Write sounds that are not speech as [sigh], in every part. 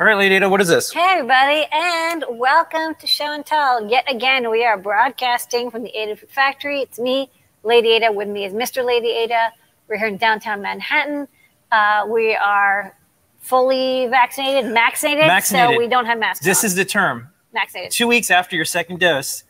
All right, Lady Ada, what is this? Hey, everybody, and welcome to Show and Tell. Yet again, we are broadcasting from the Ada Factory. It's me, Lady Ada. With me is Mr. Lady Ada. We're here in downtown Manhattan. Uh, we are fully vaccinated, vaccinated, Vaccinated. so we don't have masks. This on. is the term. vaccinated. Two weeks after your second dose,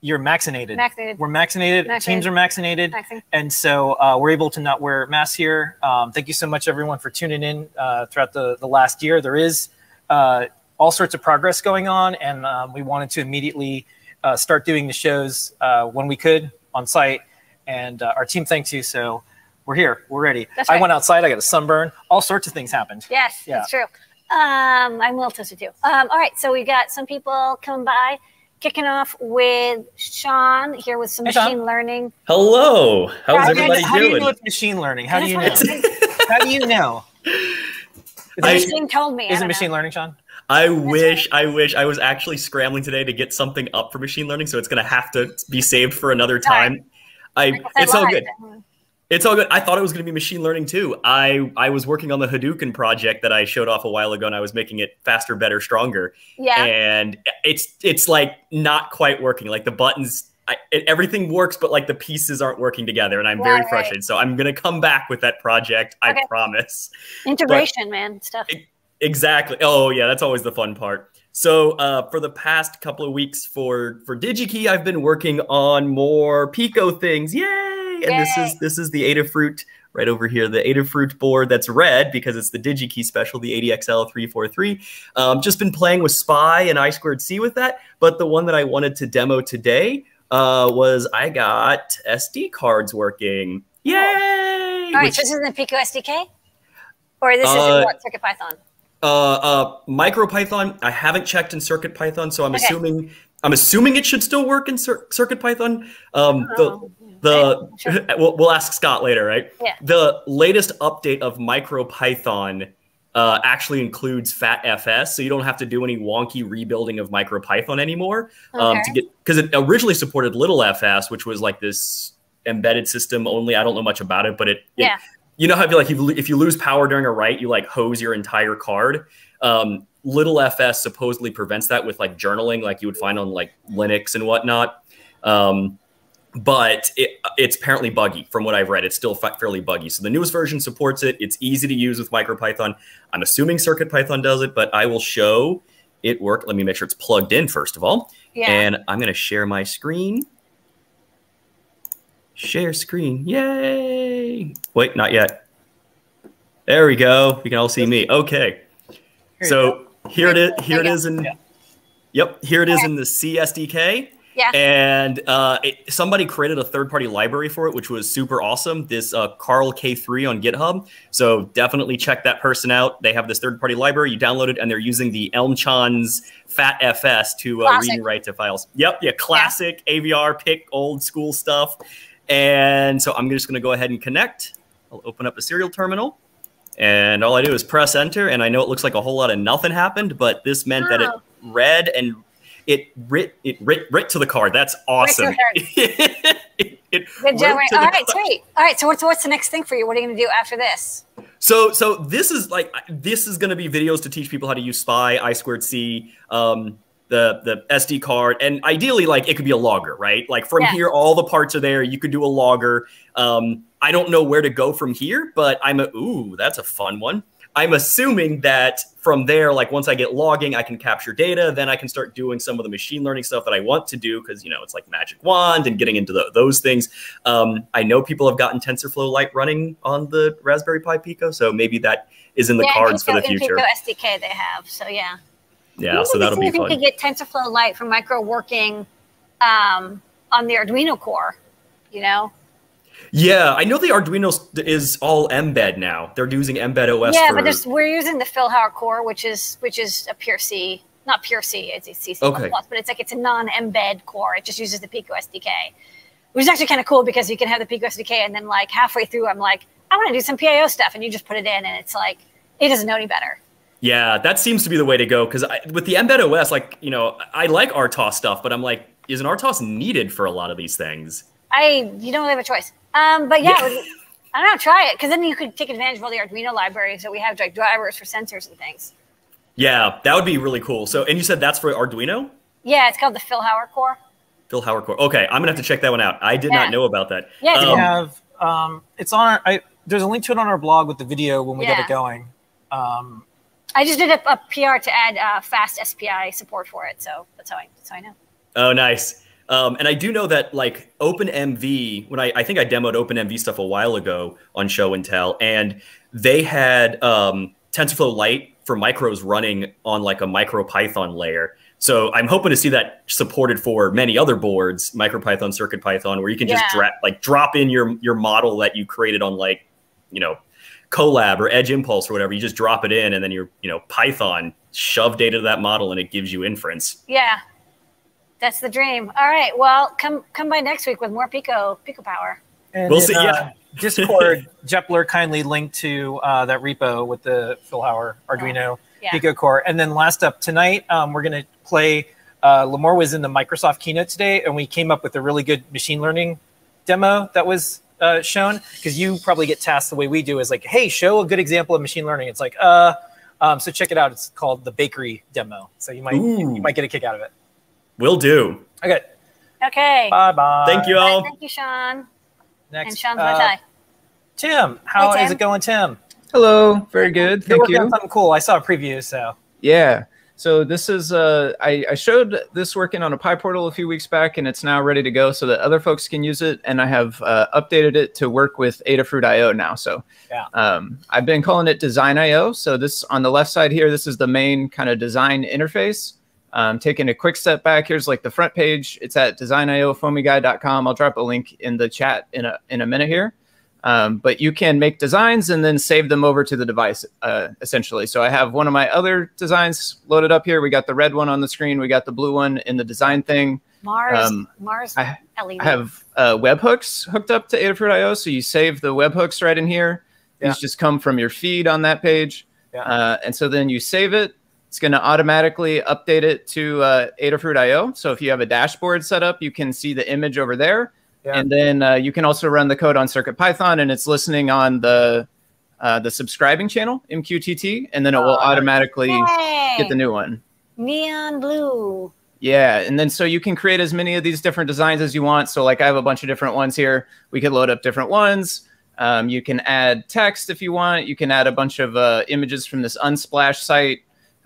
you're vaccinated. Vaccinated. We're vaccinated. Vaccinated. Teams are vaccinated. Vaccine. And so uh, we're able to not wear masks here. Um, thank you so much, everyone, for tuning in uh, throughout the, the last year. There is uh, all sorts of progress going on, and um, we wanted to immediately uh, start doing the shows uh, when we could on site. And uh, our team thanks you. So we're here. We're ready. That's I went outside. I got a sunburn. All sorts of things happened. Yes, Yeah. that's true. Um, I'm a little toasted too. Um, all right, so we got some people coming by. Kicking off with Sean here with some Hey, Sean. machine learning. Hello. How's How do you- everybody How do you doing? know it's machine learning? How do you know? How do you know? The [laughs] I- machine told me. Is it machine know. learning, Sean? I wish, I wish I was actually scrambling today to get something up for machine learning, so it's going to have to be saved for another time. I, Like I it's all live. good. It's all good. I thought it was going to be machine learning too. I I was working on the Hadouken project that I showed off a while ago, and I was making it faster, better, stronger. Yeah. And it's it's like not quite working. Like the buttons, I, it, everything works, but like the pieces aren't working together, and I'm very Right, frustrated. So I'm going to come back with that project. I promise. Integration, man, stuff. Exactly. Oh yeah, that's always the fun part. So uh, for the past couple of weeks for for DigiKey, I've been working on more Pico things. Yay! And this is this is the Adafruit right over here, the Adafruit board that's red because it's the DigiKey special, the ADXL 343. Um, just been playing with SPI and I squared C with that, but the one that I wanted to demo today uh, was I got SD cards working. Yay! All right, Which- so this is the Pico SDK, or this is Uh, in what CircuitPython? Uh, uh, MicroPython. I haven't checked in CircuitPython, so I'm Okay. assuming I'm assuming it should still work in Cir- CircuitPython. Um, Oh, the okay, the sure. [laughs] we'll, we'll ask Scott later, right? Yeah. The latest update of MicroPython uh, actually includes FatFS, so you don't have to do any wonky rebuilding of MicroPython anymore. Um, to get because it originally supported Little FS, which was like this embedded system only. I don't know much about it, but it, it Yeah. you know how if you like if you, if you lose power during a write, you like hose your entire card. Um, Little FS supposedly prevents that with like journaling, like you would find on like Linux and whatnot. Um, but it, it's apparently buggy from what I've read. It's still fa- fairly buggy. So the newest version supports it. It's easy to use with MicroPython. I'm assuming CircuitPython does it, but I will show it work. Let me make sure it's plugged in first of all. Yeah. And I'm going to share my screen. Share screen. Yay. Wait, not yet. There we go. You can all see me. Okay. Here so here it is. Here it is in. Yeah. Yep. Here it is in the CSDK. Yeah. And uh, it, somebody created a third-party library for it, which was super awesome. This uh, Carl K3 on GitHub. So definitely check that person out. They have this third-party library. You download it, and they're using the Elmchan's FatFS to uh, read and write to files. Yep, yeah, classic AVR PIC old school stuff. And so I'm just going to go ahead and connect. I'll open up the serial terminal. And all I do is press enter, and I know it looks like a whole lot of nothing happened, but this meant that it Oh. read and it writ it writ writ to the card. That's awesome. it, [laughs] it Good job. All right, card. sweet. All right, so what's what's the next thing for you? What are you going to do after this? So so this is like this is going to be videos to teach people how to use SPI, I squared C, um, the the SD card, and ideally like it could be a logger, right? Like from Yeah. here, all the parts are there. You could do a logger. Um, I don't know where to go from here, but I'm a ooh, that's a fun one. I'm assuming that from there, like once I get logging, I can capture data. Then I can start doing some of the machine learning stuff that I want to do because you know it's like magic wand and getting into the, those things. Um, I know people have gotten TensorFlow Lite running on the Raspberry Pi Pico, so maybe that is in the yeah, cards Pico, for the future. Pico SDK they have. So yeah. Yeah, so that'll be if you fun. could get TensorFlow Lite from Micro working um, on the Arduino core. You know. Yeah, I know the Arduino is all Mbed now. They're using Mbed OS. yeah, for, but there's, we're using the Philhower core, which is which is a pure C, not pure C, it's a C++, Okay. but it's like it's a non-Mbed core. It just uses the Pico SDK, which is actually kind of cool because you can have the Pico SDK and then like halfway through, I'm like, I want to do some PIO stuff, and you just put it in, and it's like it doesn't know any better. Yeah, that seems to be the way to go because with the Mbed OS, like you know, I like RTOS stuff, but I'm like, is an RTOS needed for a lot of these things? I you don't really have a choice. Um, but yeah, Yeah. was- I don't know. Try it because then you could take advantage of all the Arduino libraries that we have, like drivers for sensors and things. Yeah, that would be really cool. So, and you said that's for Arduino? Yeah, it's called the Philhower core. Philhower core. Okay, I'm gonna have to check that one out. I did Yeah. not know about that. Yeah, We Um, have um, it's on. Our, I, there's a link to it on our blog with the video when we get it going. Um, I just did a, a PR to add uh, fast SPI support for it, so that's how I that's how I know. Oh, nice. Um, and I do know that like OpenMV, when I, I think I demoed OpenMV stuff a while ago on Show and Tell, and they had um, TensorFlow Lite for micros running on like a MicroPython layer. So I'm hoping to see that supported for many other boards, MicroPython, CircuitPython, where you can just Yeah. dra- like drop in your your model that you created on like, you know, Colab or Edge Impulse or whatever. You just drop it in, and then your you know Python shove data to that model, and it gives you inference. Yeah, that's the dream. All right, well, come come by next week with more Pico Pico power. and We'll in, see, uh, yeah. Discord, [laughs] Jepler kindly linked to uh, that repo with the Philhower Arduino Yeah. Pico Core. And then last up tonight, um, we're going to play. Uh, Limor was in the Microsoft keynote today, and we came up with a really good machine learning demo that was uh, shown. Because you probably get tasked the way we do is like, hey, show a good example of machine learning. It's like, uh, um, so check it out. It's called the bakery demo. So you might Ooh. you might get a kick out of it. Will do. Okay, Okay. bye bye. Thank you Bye, all. Thank you, Sean. Next, and Sean's uh, my tie. Tim, how is Tim. it going, Tim? Hello, very good. You're Thank on you. something cool. I saw a preview, so Yeah. So this is uh I, I showed this working on a PyPortal a few weeks back and it's now ready to go so that other folks can use it. And I have uh, updated it to work with Adafruit IO now. So Yeah. um, I've been calling it Design IO. So this on the left side here, this is the main kind of design interface. Um, taking a quick step back, here's like the front page. It's at design.io.foamyguy.com. I'll drop a link in the chat in a in a minute here. Um, but you can make designs and then save them over to the device, uh, essentially. So I have one of my other designs loaded up here. We got the red one on the screen. We got the blue one in the design thing. Mars um, Mars I- LED. I have uh, webhooks hooked up to Adafruit.io, so you save the webhooks right in here. Yeah. These just come from your feed on that page, Yeah. uh, and so then you save it. It's going to automatically update it to uh, Adafruit.io. So if you have a dashboard set up, you can see the image over there, Yeah. and then uh, you can also run the code on CircuitPython, and it's listening on the uh, the subscribing channel MQTT, and then it will Oh, automatically Yay! get the new one. neon blue. Yeah, and then so you can create as many of these different designs as you want. So like I have a bunch of different ones here. We could load up different ones. Um, you can add text if you want. You can add a bunch of uh, images from this Unsplash site.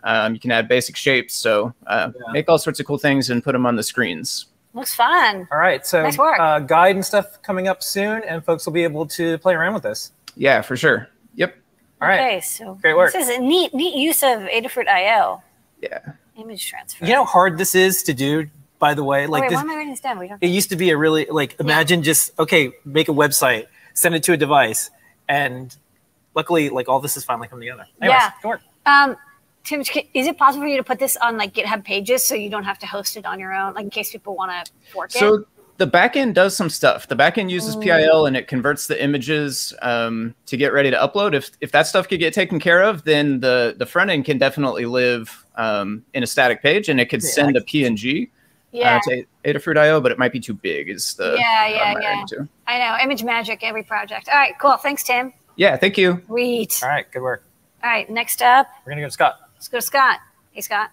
Um, you can add basic shapes. So uh, Yeah. make all sorts of cool things and put them on the screens. Looks fun. all right. So Nice work. Uh, guide and stuff coming up soon, and folks will be able to play around with this. Yeah, for sure. Yep. All right. Okay, so Great work. This is a neat neat use of Adafruit IO Yeah. image transfer. You know how hard this is to do. By the way, oh, like wait, this, why am I writing this down? We don't. it used to be a really like imagine just okay, make a website, send it to a device, and luckily, like all this is finally coming together. Anyways, Yeah. good work. Um, Tim, is it possible for you to put this on like GitHub pages so you don't have to host it on your own, like in case people want to fork it? So the backend does some stuff. The backend uses Mm. PIL and it converts the images um, to get ready to upload. If if that stuff could get taken care of, then the the front end can definitely live um, in a static page and it could Yeah. send a PNG yeah, uh, to Adafruit.io, but it might be too big. Is the Yeah, yeah, I'm yeah. to. I know. ImageMagick, every project. All right, cool. Thanks, Tim. Yeah, thank you. Sweet. All right, good work. All right, next up, We're gonna go to Scott. Let's go to Scott. Hey, Scott.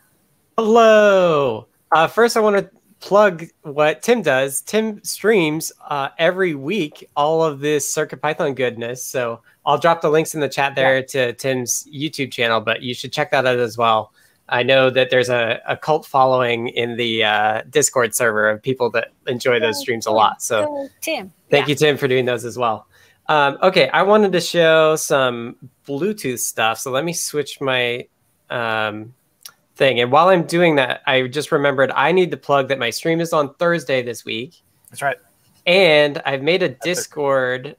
Hello. Uh, first, I want to plug what Tim does. Tim streams uh, every week all of this Circuit Python goodness. So I'll drop the links in the chat there to Tim's YouTube channel, but you should check that out as well. I know that there's a, a cult following in the uh, Discord server of people that enjoy those streams a lot. So Tim. Thank you, Tim, for doing those as well. Um, okay, I wanted to show some Bluetooth stuff. So let me switch my um, thing. And while I'm doing that, I just remembered I need to plug that my stream is on Thursday this week. That's right. And I've made a Discord.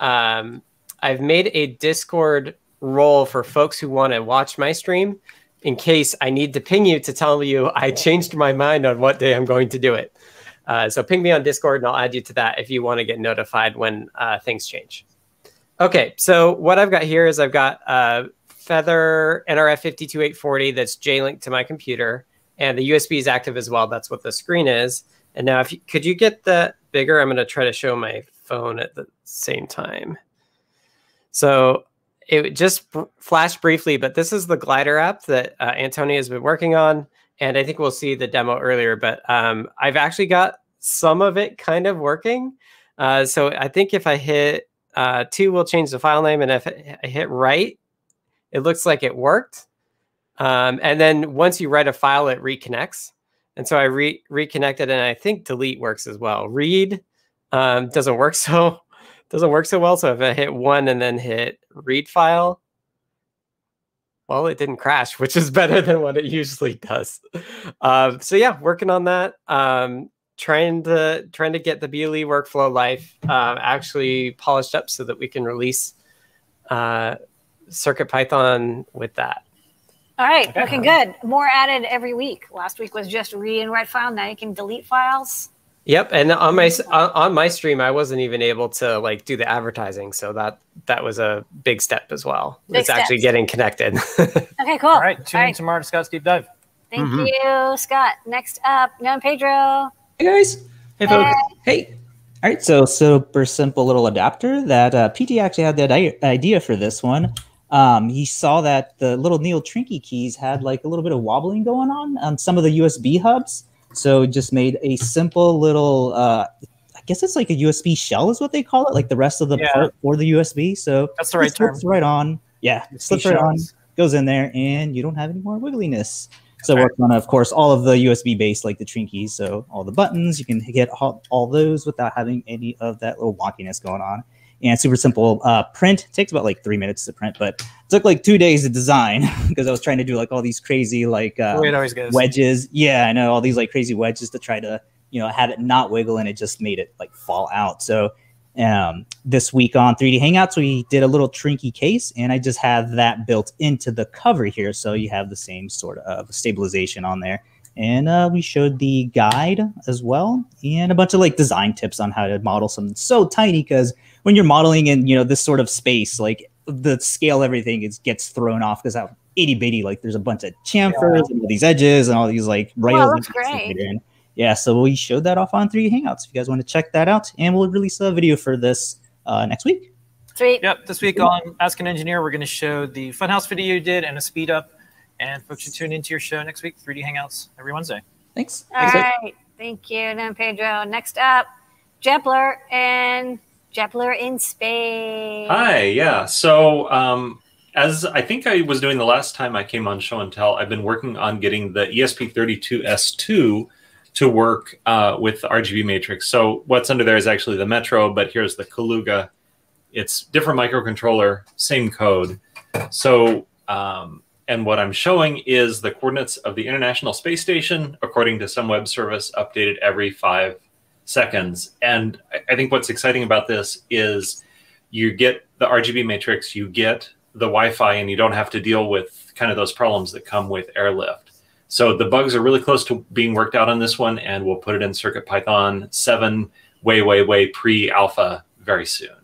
Um, I've made a Discord role for folks who want to watch my stream in case I need to ping you to tell you I changed my mind on what day I'm going to do it. Uh, so ping me on Discord and I'll add you to that if you want to get notified when uh, things change. Okay, so what I've got here is I've got uh, Feather NRF 52840 that's J-linked to my computer, and the USB is active as well. That's what the screen is. And now, if you, could you get that bigger? I'm going to try to show my phone at the same time. So it just flashed briefly, but this is the glider app that uh, Antonio has been working on. And I think we'll see the demo earlier, but um, I've actually got some of it kind of working. Uh, so I think if I hit uh, two, we'll change the file name. And if I hit write, it looks like it worked. Um, and then once you write a file, it reconnects. And so I re reconnected and I think delete works as well. Read um, doesn't work [laughs] so doesn't work so well. So if I hit one and then hit read file, well, it didn't crash, [laughs] which is better than what it usually does. Um, so yeah, working on that. Um, trying to trying to get the BLE workflow life uh, actually polished up so that we can release uh, Circuit Python with that. All right, okay. looking good. More added every week. Last week was just read and write file. Now you can delete files. Yep, and on my on my stream, I wasn't even able to like do the advertising, so that that was a big step as well. Big it's steps. actually getting connected. [laughs] okay, cool. All right, tune All right. in tomorrow to Scott's deep dive. Thank mm-hmm. you, Scott. Next up, Don Pedro. Hey guys. Hey, folks. Hey. All right, so super simple little adapter that uh, PT actually had that idea for this one um, he saw that the little Neo Trinky keys had like a little bit of wobbling going on on some of the USB hubs. So just made a simple little, uh, I guess it's like a USB shell is what they call it, like the rest of the yeah. part for the USB. So that's the right term. right on. Yeah, slips right on, goes in there, and you don't have any more wiggliness. So work on, of course, all of the USB based like the Trinkeys. So all the buttons, you can get all, all those without having any of that little wonkiness going on and super simple uh, print. takes about like three minutes to print, but it took like two days to design [laughs] because I was trying to do like all these crazy like uh, wedges. Yeah, I know all these like crazy wedges to try to you know have it not wiggle, and it just made it like fall out. So um, this week on 3D Hangouts, we did a little Trinkey case, and I just have that built into the cover here, so you have the same sort of stabilization on there. And uh, we showed the guide as well, and a bunch of like design tips on how to model something so tiny because when you're modeling in you know this sort of space, like the scale, everything is gets thrown off because how itty bitty, like there's a bunch of chamfers yeah. and all these edges and all these like rails. that's great. Yeah, so we showed that off on 3D Hangouts. If you guys want to check that out, and we'll release a video for this uh, next week. Sweet. Yep, this week on Ask an Engineer, we're going to show the Funhouse video you did and a speed up. And folks should tune into your show next week, 3D Hangouts, every Wednesday. Thanks. All Thanks, right. Thank you, Don Pedro. Next up, Jepler and Jepler in space. Hi, yeah. So, um, as I think I was doing the last time I came on Show and Tell, I've been working on getting the ESP32S2 to work uh, with the RGB matrix. So, what's under there is actually the Metro, but here's the Kaluga. It's different microcontroller, same code. So, um, and what I'm showing is the coordinates of the International Space Station according to some web service updated every five seconds. And I think what's exciting about this is you get the RGB matrix, you get the Wi-Fi, and you don't have to deal with kind of those problems that come with airlift. So the bugs are really close to being worked out on this one, and we'll put it in Circuit Python 7 way, way, way pre-alpha very soon.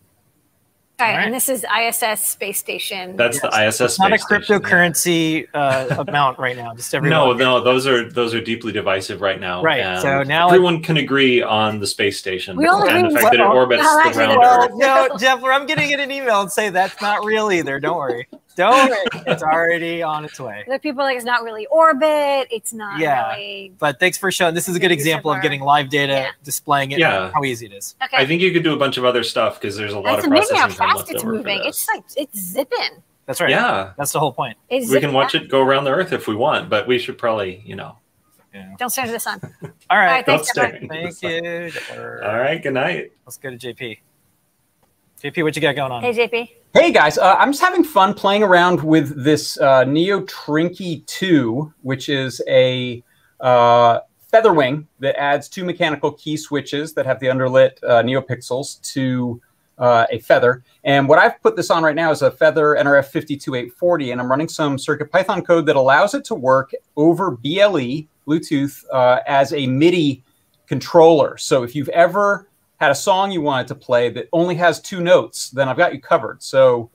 Right, right, and this is ISS space station. That's yes. the ISS. It's not a cryptocurrency uh, amount right now. Just everyone. No, no, those are those are deeply divisive right now. Right. And so now everyone can agree on the space station we all and the fact that it orbits the ground. Well, no, Jeff, I'm going to get an email and say that's not real either. Don't worry. Don't. It's already on its way. The people like it's not really orbit. It's not yeah. really. But thanks for showing. This is a good example of getting live data, yeah. displaying it, yeah. how easy it is. Okay. I think you could do a bunch of other stuff because there's a lot That's of processing amazing how fast it's moving. It's like it's zipping. That's right. Yeah. That's the whole point. It's we can watch it go around the Earth if we want, but we should probably, you know. Yeah. Don't stare at the sun. [laughs] All right. All right thanks, Thank you. All right. Good night. Let's go to JP. JP, what you got going on? Hey, JP. Hey guys, uh, I'm just having fun playing around with this uh, Neo Trinky 2, which is a uh, feather wing that adds two mechanical key switches that have the underlit uh, NeoPixels to uh, a feather. And what I've put this on right now is a Feather NRF 52840, and I'm running some CircuitPython code that allows it to work over BLE, Bluetooth, uh, as a MIDI controller. So if you've ever had a song you wanted to play that only has two notes, then I've got you covered. So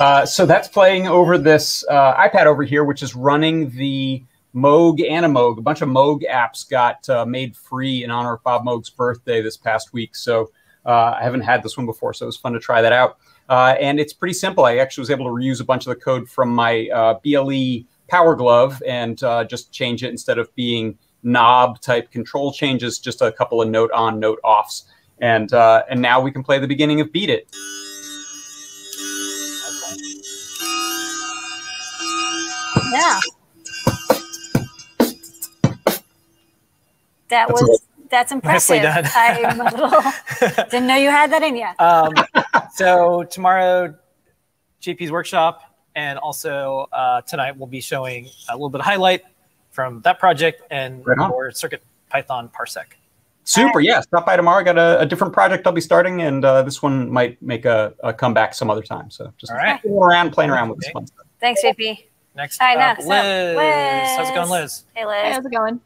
Uh, so that's playing over this uh, iPad over here, which is running the Moog and a Moog. A bunch of Moog apps got uh, made free in honor of Bob Moog's birthday this past week. So uh, I haven't had this one before, so it was fun to try that out. Uh, and it's pretty simple. I actually was able to reuse a bunch of the code from my uh, BLE Power Glove and uh, just change it instead of being knob type control changes, just a couple of note on, note offs. And, uh, and now we can play the beginning of Beat It. Yeah. That was that's impressive. done. [laughs] I'm a little [laughs] didn't know you had that in yet. Um, so tomorrow, JP's workshop, and also uh, tonight we'll be showing a little bit of highlight from that project and Right on. Circuit Python Parsec. Super. Yeah. Stop by tomorrow. I got a, a different project I'll be starting, and uh, this one might make a, a comeback some other time. So just All right. fooling around, playing around with this one. Thanks, JP. Next All right, up, next Liz. Liz. How's it going, Liz? Hey Hey, Liz. how's it going?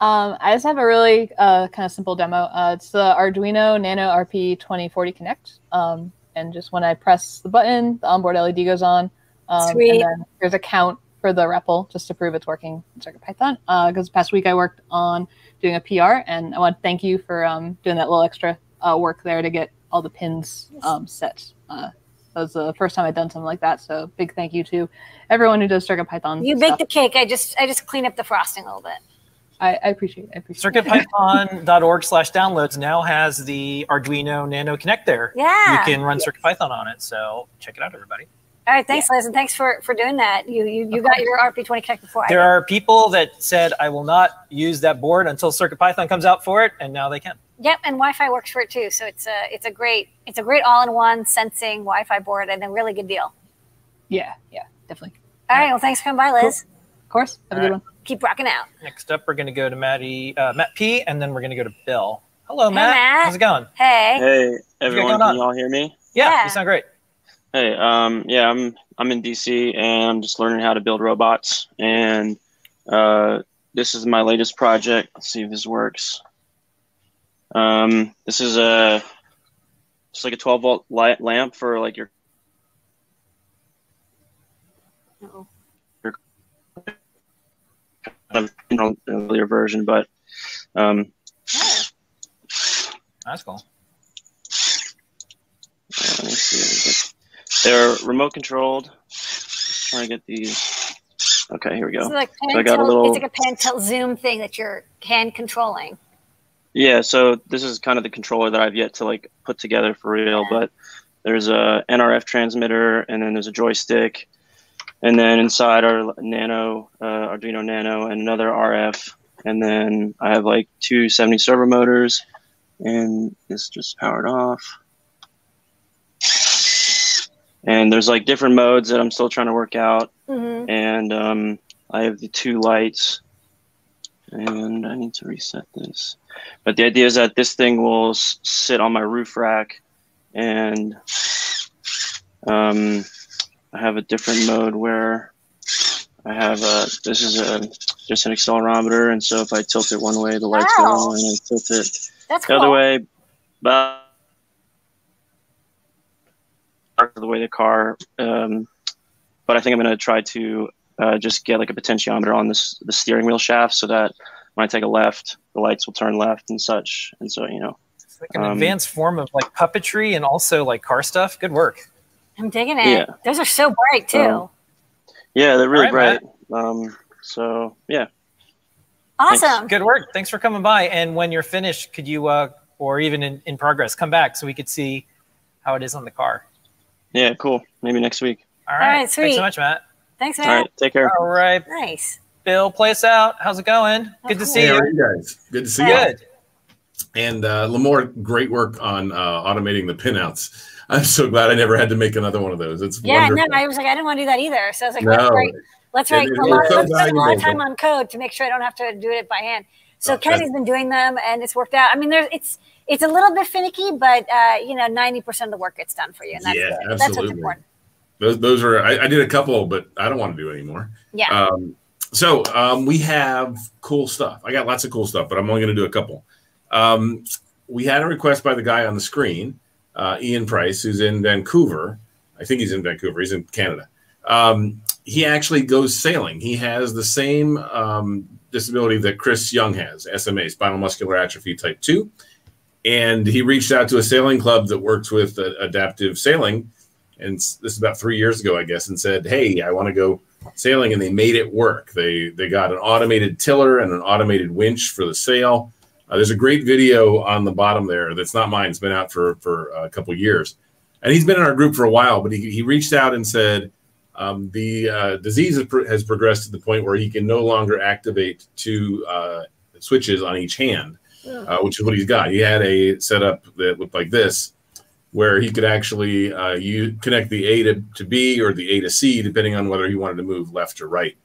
Um, I just have a really uh, kind of simple demo. Uh, it's the Arduino Nano RP 2040 Connect. Um, and just when I press the button, the onboard LED goes on. Um, Sweet. And then there's a count for the REPL just to prove it's working in CircuitPython. Because past week I worked on doing a PR, and I want to thank you for um, doing that little extra uh, work there to get all the pins um, set. Uh, that was the first time I'd done something like that. So big thank you to everyone who does CircuitPython. You stuff. baked the cake. I just I just clean up the frosting a little bit. I, I appreciate it. I appreciate. CircuitPython.org [laughs] slash downloads now has the Arduino Nano Connect there. Yeah. You can run CircuitPython on it. So check it out, everybody. All right, thanks, Liz, and thanks for for doing that. You you, you got your RP20 Connect before I There did. are people that said, I will not use that board until CircuitPython comes out for it, and now they can. Yep, and Wi-Fi works for it too. So it's a it's a great it's a great all-in-one sensing Wi-Fi board and a really good deal. Yeah, yeah, definitely. All right, well, thanks for coming by, Liz. Of course. Have a good right. one. Keep rocking out. Next up, we're going to go to Matty, uh, Matt P, and then we're going to go to Bill. Hello, Hey, Matt. Matt. How's it going? Hey. Hey everyone, going on? can you all hear me? Yeah, Yeah. you sound great. Hey, um, yeah, I'm I'm in DC and I'm just learning how to build robots, and uh, this is my latest project. Let's see if this works. Um, this is a just like a 12 volt light lamp for like your Uh-oh. kind of you know, earlier version, but um, That's cool. Uh, let me see. They're remote controlled. Trying to get these. Okay, here we go. like So I got a little- it's like a pan tilt zoom thing that you're hand controlling. Yeah, so this is kind of the controller that I've yet to like put together for real. But there's a NRF transmitter, and then there's a joystick, and then inside our Nano, uh, Arduino Nano, and another RF, and then I have like two 70 servo motors, and it's just powered off. And there's like different modes that I'm still trying to work out, Mm-hmm. and um, I have the two lights, and I need to reset this. But the idea is that this thing will s- sit on my roof rack, and um, I have a different mode where I have a. This is a just an accelerometer, and so if I tilt it one way, the lights go on, and I tilt it That's the cool. other way, but the way the car. Um, but I think I'm going to try to uh, just get like a potentiometer on this the steering wheel shaft, so that when I take a left, the lights will turn left and such. And so you know, It's like an Um, advanced form of like puppetry and also like car stuff. Good work. I'm digging it. Yeah. Those are so bright too. Um, yeah, they're really All right, bright. Um, so yeah, awesome. Good work. Thanks for coming by. And when you're finished, could you, uh, or even in, in progress, come back so we could see how it is on the car. Yeah, cool. Maybe next week. All All right. right, Thanks so much, Matt. Thanks, All man. right, take care. All right, Nice. Bill, play us out. How's it going? Good to see Hey, how you. are you guys? Good to see you. Good. And uh, Limor, great work on uh, automating the pinouts. I'm so glad I never had to make another one of those. It's Yeah, wonderful. no, I was like, I didn't want to do that either. So I was like, No. let's write, let's It- write it- a lot, so let's spend a lot of time on code to make sure I don't have to do it by hand. So Oh, Kenny's been doing them, and it's worked out. I mean, there's it's it's a little bit finicky, but uh, you know, ninety percent of the work gets done for you, and that's Yeah, good. that's what's absolutely. important. Those, those are, I, I did a couple, but I don't want to do anymore. Yeah. Um, so um, we have cool stuff. I got lots of cool stuff, but I'm only going to do a couple. Um, we had a request by the guy on the screen, uh, Ian Price, who's in Vancouver. I think he's in Vancouver. He's in Canada. Um, he actually goes sailing. He has the same um, disability that Chris Young has, SMA, spinal muscular atrophy type 2. And he reached out to a sailing club that works with uh, adaptive sailing. And this is about three years ago, I guess, and said, Hey, I want to go sailing. And they made it work. They, they got an automated tiller and an automated winch for the sail. Uh, there's a great video on the bottom there that's not mine. It's been out for, for a couple years. And he's been in our group for a while, but he, he reached out and said, um, the uh, disease has, has, progressed to the point where he can no longer activate two uh, switches on each hand, uh, which is what he's got. He had a setup that looked like this, where he could actually uh, you connect the A to, to B or the A to C, depending on whether he wanted to move left or right.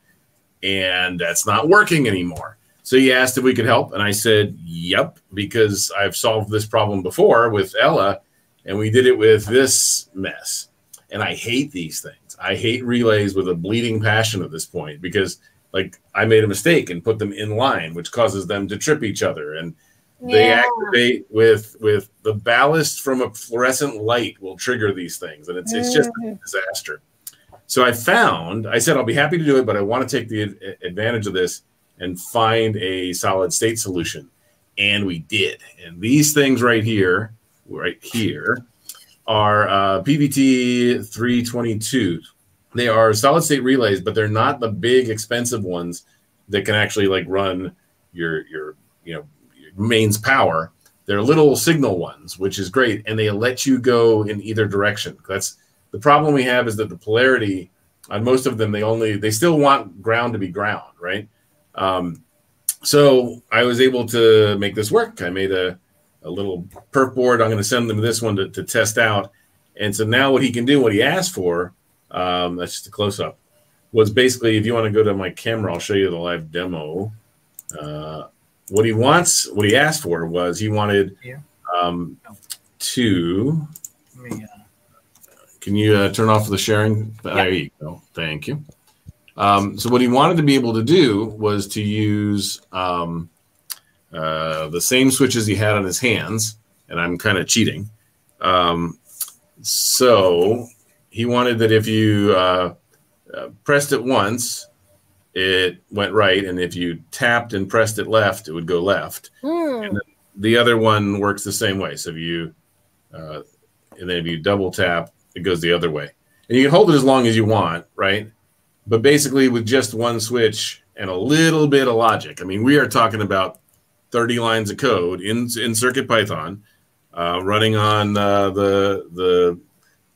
And that's not working anymore. So he asked if we could help, and I said, "Yep," because I've solved this problem before with Ella, and we did it with this mess. And I hate these things. I hate relays with a bleeding passion at this point because like I made a mistake and put them in line, which causes them to trip each other and they yeah. activate with with the ballast from a fluorescent light will trigger these things and it's it's just a mm-hmm. disaster. So I found I said I'll be happy to do it, but I want to take the advantage of this and find a solid state solution. And we did. And these things right here, right here, are uh, PVT 322. They are solid state relays, but they're not the big expensive ones that can actually like run your your you know mains power. They're little signal ones, which is great, and they let you go in either direction. That's the problem we have is that the polarity on most of them they only they still want ground to be ground, right? Um, so I was able to make this work. I made a a little perf board. I'm going to send them this one to, to test out. And so now what he can do, what he asked for, um, that's just a close up, was basically if you want to go to my camera, I'll show you the live demo. Uh, what he wants, what he asked for was he wanted um, to. Can you uh, turn off the sharing? Yeah. There you go. Thank you. Um, so what he wanted to be able to do was to use um, uh, the same switches he had on his hands, and I'm kind of cheating. Um, so he wanted that if you uh, uh, pressed it once, it went right, and if you tapped and pressed it left, it would go left. Mm. And the other one works the same way. So if you uh, and then if you double tap, it goes the other way. And you can hold it as long as you want, right? But basically, with just one switch and a little bit of logic. I mean, we are talking about 30 lines of code in in Circuit Python, uh, running on uh, the the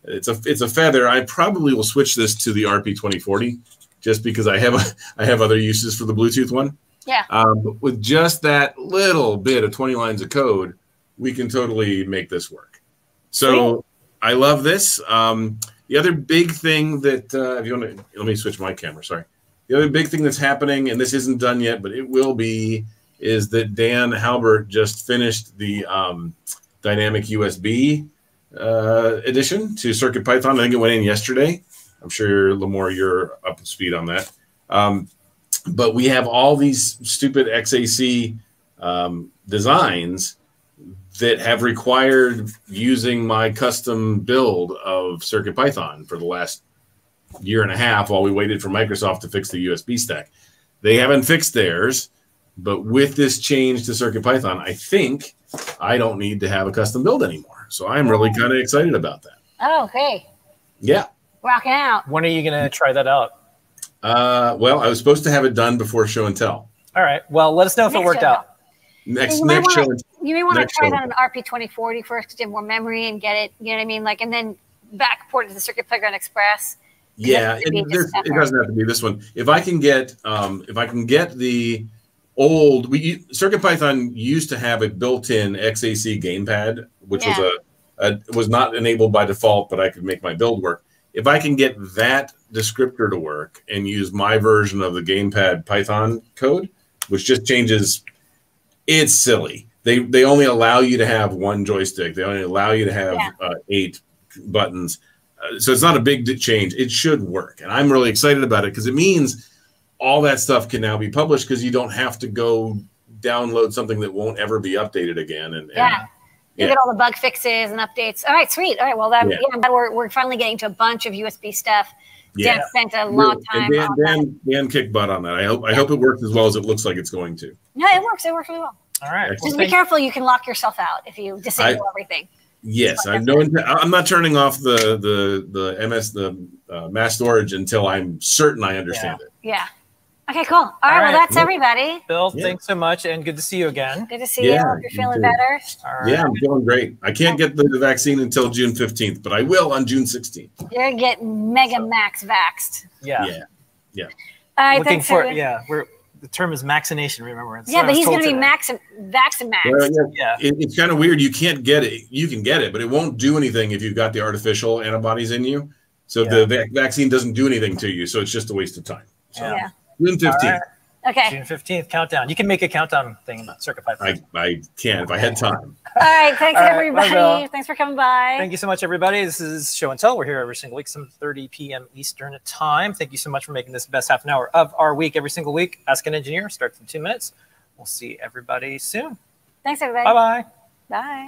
it's a it's a feather. I probably will switch this to the RP2040 just because I have a, [laughs] I have other uses for the Bluetooth one. Yeah. Um, with just that little bit of 20 lines of code, we can totally make this work. So. I love this. Um, the other big thing that uh, if you want to let me switch my camera, sorry. The other big thing that's happening, and this isn't done yet, but it will be, is that Dan Halbert just finished the um, dynamic USB uh, addition to Circuit Python. I think it went in yesterday. I'm sure Limor, you're up to speed on that. Um, but we have all these stupid XAC um, designs that have required using my custom build of Circuit Python for the last year and a half while we waited for Microsoft to fix the USB stack. They haven't fixed theirs. But with this change to CircuitPython, I think I don't need to have a custom build anymore. So I'm really kind of excited about that. Oh, okay. Yeah. Rocking out. When are you going to try that out? Uh, well, I was supposed to have it done before show and tell. All right. Well, let us know if next it worked out. Next, next wanna, show. You may want to try it on an RP2040 first to get more memory and get it, you know what I mean? Like, and then backport to the Circuit Playground Express. Yeah, it, it doesn't have to be this one. If I can get, um, if I can get the old we Circuit Python used to have a built-in XAC gamepad, which yeah. was a, a was not enabled by default, but I could make my build work. If I can get that descriptor to work and use my version of the gamepad Python code, which just changes, it's silly. They they only allow you to have one joystick. They only allow you to have yeah. uh, eight buttons. Uh, so it's not a big change. It should work, and I'm really excited about it because it means all that stuff can now be published because you don't have to go download something that won't ever be updated again. And, yeah. And, you yeah. get all the bug fixes and updates. All right, sweet. All right, well, that, yeah. yeah we're, we're finally getting to a bunch of USB stuff. Yeah. Dan spent a long And time. Dan, on that. Dan, Dan kicked butt on that. I hope I hope it works as well as it looks like it's going to. No, it works. It works really well. All right. Just Well, be thank- careful. You can lock yourself out if you disable I- everything. Yes, I've no. I'm not turning off the the the MS the uh, mass storage until I'm certain I understand it. Yeah. Okay, cool. All right, All well, that's everybody. Bill, Yeah. thanks so much, and good to see you again. Good to see you. Yeah, Hope you're feeling too. better. All right. Yeah, I'm feeling great. I can't get the, the vaccine until June 15th, but I will on June 16th. You're going to get mega max vaxxed. Yeah. Yeah. Yeah. All right, Looking thanks, for everybody. yeah. We're the term is maxination. Remember? That's Yeah, but uh, he's going to be today. max and vax max. Well, yeah, Yeah. it, it's kind of weird. You can't get it. You can get it, but it won't do anything if you've got the artificial antibodies in you. So Yeah. the vac- vaccine doesn't do anything to you. So it's just a waste of time. So Yeah. June 15th. All right. Okay. June fifteenth countdown. You can make a countdown thing about Circuit Pipe. I, I can if I had time. All right. Thanks, All right, everybody. Bill. Thanks for coming by. Thank you so much, everybody. This is Show and Tell. We're here every single week, 7.30 p.m. Eastern Time. Thank you so much for making this the best half an hour of our week every single week. Ask an Engineer starts in two minutes. We'll see everybody soon. Thanks, everybody. Bye-bye. Bye.